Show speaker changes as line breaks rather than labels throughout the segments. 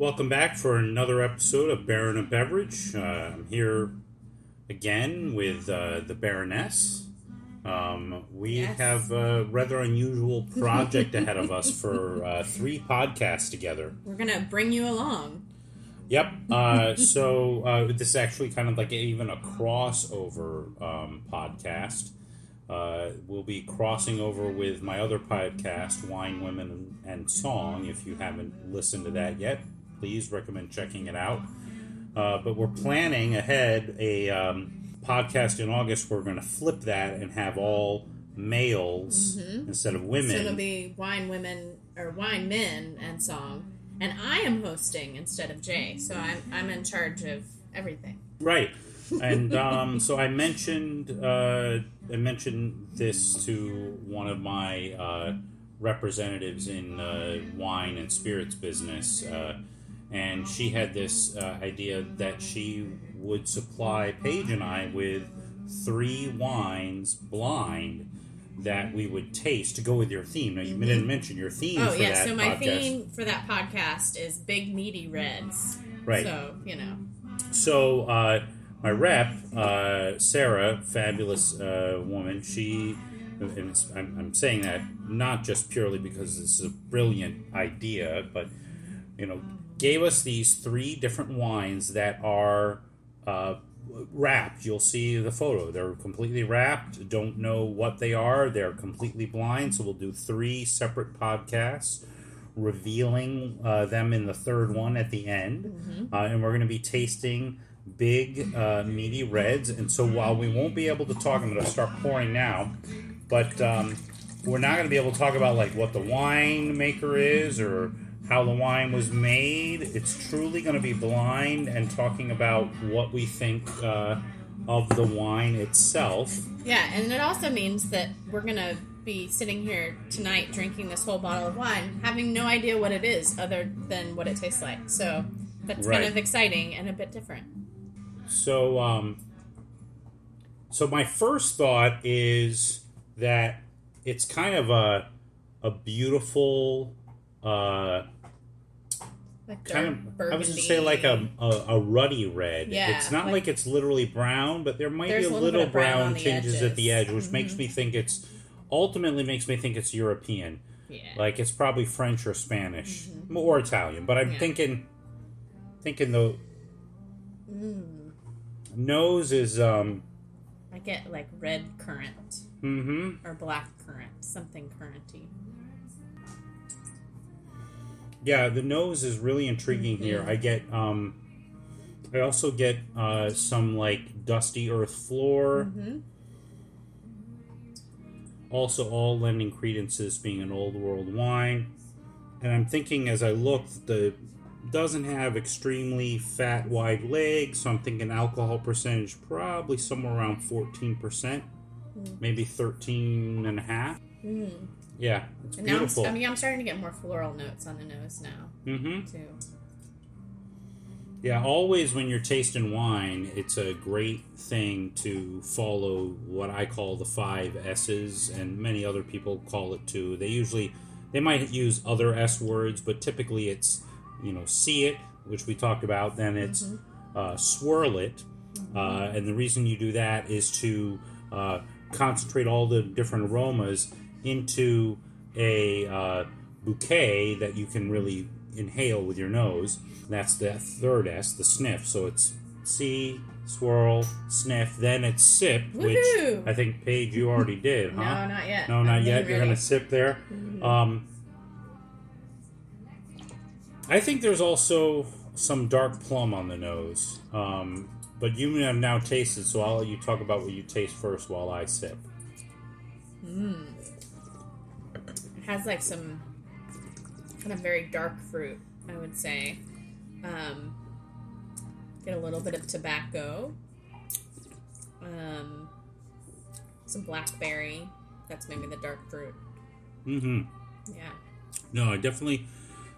Welcome back for another episode of Baron of Beverage. Uh, I'm here again with uh, the Baroness. Um, we
Yes.
have a rather unusual project ahead of us for uh, three podcasts together.
We're gonna bring you along.
Yep. Uh, so uh, this is actually kind of like even a crossover um, podcast. Uh, we'll be crossing over with my other podcast, Wine, Women, and Song. If you haven't listened to that yet, please recommend checking it out. Uh, but we're planning ahead a um, podcast in August. We're going to flip that and have all males instead of women.
So it'll be wine women or wine men and song, and I am hosting instead of Jay. So I'm I'm in charge of everything.
Right. And um, so I mentioned uh, I mentioned this to one of my uh, representatives in uh, wine and spirits business, uh, and she had this uh, idea that she would supply Paige and I with three wines blind that we would taste to go with your theme. Now you didn't mention your theme.
Oh yeah. So my
podcast.
theme for that podcast is big meaty reds.
Right.
So you know.
So uh, my rep, uh, Sarah, fabulous uh, woman. She, and it's, I'm, I'm saying that not just purely because this is a brilliant idea, but you know, gave us these three different wines that are uh, wrapped. You'll see the photo; they're completely wrapped. Don't know what they are. They're completely blind. So we'll do three separate podcasts revealing uh, them in the third one at the end. Uh, and we're going to be tasting big, uh, meaty reds. And so while we won't be able to talk, I'm going to start pouring now, but um, we're not going to be able to talk about like what the wine maker is or how the wine was made. It's truly going to be blind and talking about what we think uh, of the wine itself.
Yeah, and it also means that we're gonna be sitting here tonight drinking this whole bottle of wine, having no idea what it is other than what it tastes like. So that's
Right.
kind of exciting and a bit different.
So, um, so my first thought is that it's kind of a a beautiful, uh,
Like
kind of I was to say like a, a a ruddy red.
Yeah,
it's not like,
like-
it's literally brown, but there might be a little,
little brown
brown, tinges at the edge, which makes me think it's ultimately makes me think it's European.
yeah.
Like it's probably French or Spanish or Italian, but I'm
Mm-hmm. Yeah.
thinking thinking the
Mm.
nose is um
I get like red currant
mhm
or black currant, something curranty.
Yeah, the nose is really intriguing here. I get, um, I also get uh, some like dusty earth floor.
Mhm.
Also, all lending credences being an old world wine. And I'm thinking as I look, the doesn't have extremely fat, wide legs, so I'm thinking alcohol percentage probably somewhere around 14%, maybe 13 and a half.
Mm.
Yeah, it's
And now I'm,
beautiful.
I mean, I'm starting to get more floral notes on the nose now
mm-hmm.
too.
Yeah, always when you're tasting wine, it's a great thing to follow what I call the five S's, and many other people call it too. They usually they might use other S words, but typically it's you know see it, which we talked about. Then it's uh, swirl it, uh, and the reason you do that is to uh, concentrate all the different aromas into a uh, bouquet that you can really inhale with your nose. That's the third S, the sniff. So it's see, swirl, sniff, then it's sip, which I think Paige you already did, huh?
No, not yet.
No,
I'm
not yet. You're
ready.
gonna sip there. Um, I think there's also some dark plum on the nose, um, but you have now tasted, so I'll let you talk about what you taste first while I sip.
It has like some kind of very dark fruit, I would say. Um, get a little bit of tobacco. Um, some blackberry. That's maybe the dark fruit.
Mm-hmm.
Yeah.
No, I definitely.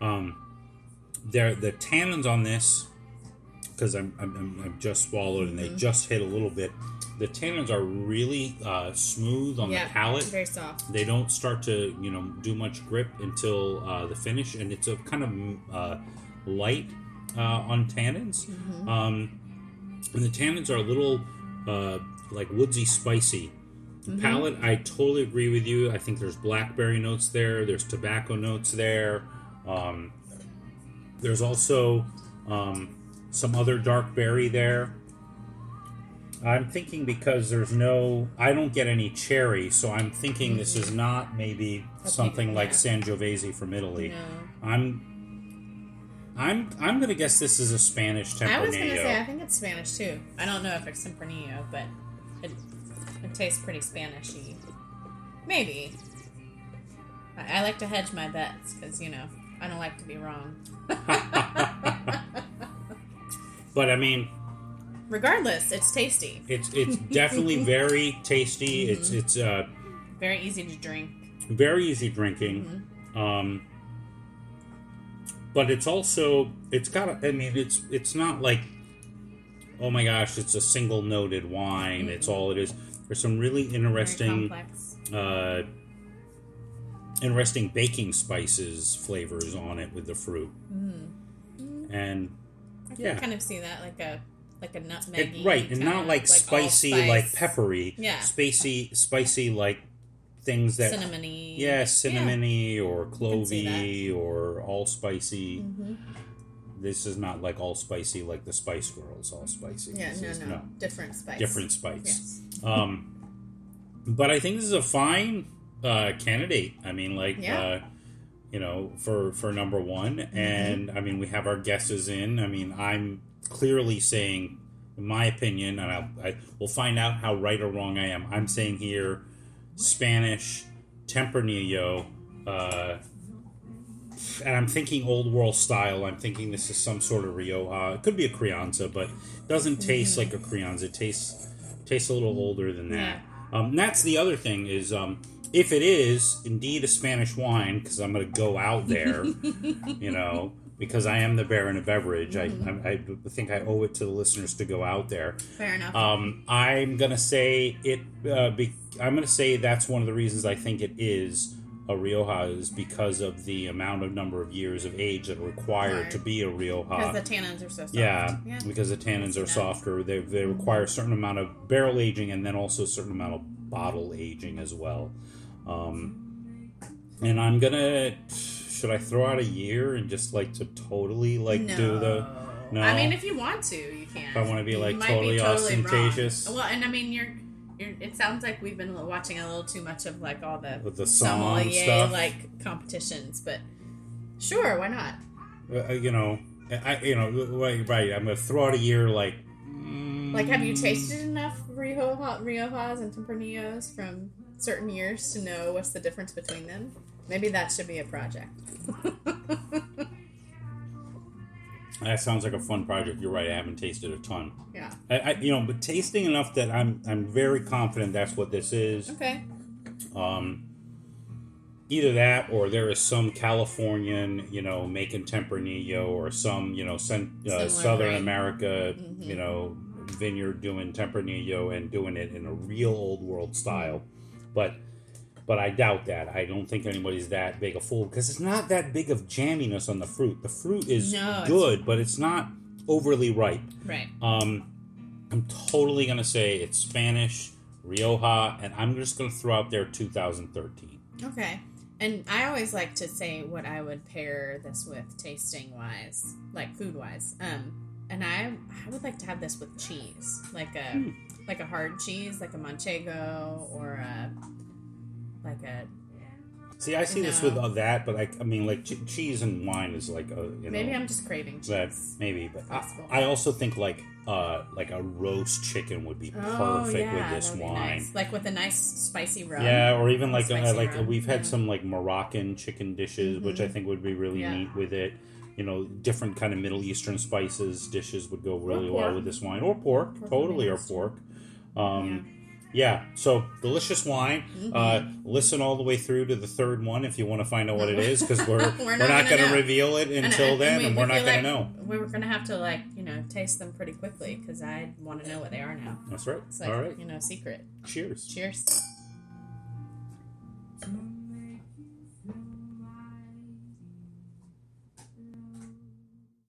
Um, there, the tannins on this, because I'm, I'm, I'm I've just swallowed and they
Mm-hmm.
just hit a little bit. The tannins are really uh, smooth on
yeah.
the palate.
Very soft.
They don't start to you know do much grip until uh, the finish, and it's a kind of uh, light uh, on tannins. Um, and the tannins are a little uh, like woodsy, spicy. Palate, I totally agree with you. I think there's blackberry notes there. There's tobacco notes there. Um, there's also um, some other dark berry there. I'm thinking because there's no, I don't get any cherry, so I'm thinking this is not maybe something like. Sangiovese from Italy.
No.
I'm, I'm, I'm gonna guess this is a Spanish Tempranillo.
I was gonna say I think it's Spanish too. I don't know if it's Tempranillo, but it it tastes pretty Spanishy. Maybe. I, I like to hedge my bets because you know I don't like to be wrong.
but I mean,
Regardless, it's tasty.
it's it's definitely very tasty. It's
Mm-hmm.
it's uh,
Very easy to drink.
very easy drinking.
Mm-hmm.
Um, but it's also it's got. I mean, it's it's not like oh my gosh, it's a single noted wine. It's all it is. There's some really interesting uh, interesting baking spices flavors on it with the fruit. And
I can
yeah.
kind of see that like a like a nutmeg.
right, and not like, spicy, like peppery.
Yeah.
spicy, spicy like things that
cinnamony.
yeah, cinnamony or
can
clovey or all spicy.
hmm
This is not like all spicy like the Spice Girls, all spicy.
Yeah, no,
is-
no, different spice.
different spice.
Yes.
Um, but I think this is a fine uh, candidate. I mean, like,
Yeah.
uh, you know, for for number one,
Mm-hmm.
and I mean, we have our guesses in. I mean, I'm clearly saying, in my opinion, and I'll, I we'll find out how right or wrong I am. I'm saying here, Spanish Tempranillo. Uh, and I'm thinking old world style. I'm thinking this is some sort of Rioja. It could be a Crianza, but it doesn't taste like a Crianza. It tastes tastes a little older than that. Um, that's the other thing is um, if it is indeed a Spanish wine, because I'm going to go out there, you know, because I am the Baron of Beverage. I, I, I think I owe it to the listeners to go out there.
Fair enough.
Um, I'm gonna say it. Uh, be, I'm gonna say that's one of the reasons I think it is a Rioja is because of the amount of number of years of age that are required to be a Rioja.
Because the tannins are so soft.
Yeah,
Yeah.
because the tannins are softer. They, they require a certain amount of barrel aging and then also a certain amount of bottle aging as well. Um, and I'm gonna. Should I throw out a year and just like to totally like
no.
do the? No.
I mean, if you want to, you can.
If I wanna be,
You
like, totally
wrong.
ostentatious.
Well, and I mean, you're, you're. It sounds like we've been watching a little too much of like all the
with the song
sommelier
stuff.
like competitions, but sure, why not?
uh, you know, I you know right, right. I'm gonna throw out a year like.
Like, have you tasted enough Riojas and Tempranillos from certain years to know what's the difference between them? Maybe that should be a project.
That sounds like a fun project. You're right. I haven't tasted a ton.
yeah.
I, I you know, but tasting enough that I'm I'm very confident that's what this is.
Okay.
Um, either that or there is some Californian, you know, making Tempranillo or some, you know, cent, uh, Southern
grain.
America,
Mhm.
you know, vineyard doing Tempranillo and doing it in a real old world style. But but I doubt that. I don't think anybody's that big a fool because it's not that big of jamminess on the fruit. The fruit is
No, it's-
good, but it's not overly ripe.
Right.
Um, I'm totally gonna say it's Spanish Rioja, and I'm just gonna throw out there 2013.
Okay. And I always like to say what I would pair this with tasting wise, like food wise. Um, and I I would like to have this with cheese, like a
Hmm.
like a hard cheese, like a manchego or a like a
See, I see this with uh, that, but I, I mean, like che- cheese and wine is like a you know
maybe I'm just craving
that
cheese.
maybe, but I. I also think like uh like a roast chicken would be
Oh
perfect
yeah,
with this
that
wine.
nice. like with a nice spicy rub.
Yeah, or even like uh, like we've had
yeah.
some like Moroccan chicken dishes, which I
Mhm.
think would be really
Yeah.
neat with it. You know, different kind of Middle Eastern spices dishes would go really well with this wine, or pork,
Pork
totally, or pork. Um, yeah. so delicious wine.
Mhm.
Uh, listen all the way through to the third one if you want to find out what it is, because we're
We're not
not,
gonna
going to reveal it until
and
then,
we-
and
we
we're not
feel
going to
like
know.
We were gonna have to like you know taste them pretty quickly because I want to know what they are now.
That's right.
It's like
all right.
you know secret.
Cheers.
Cheers.
Smooth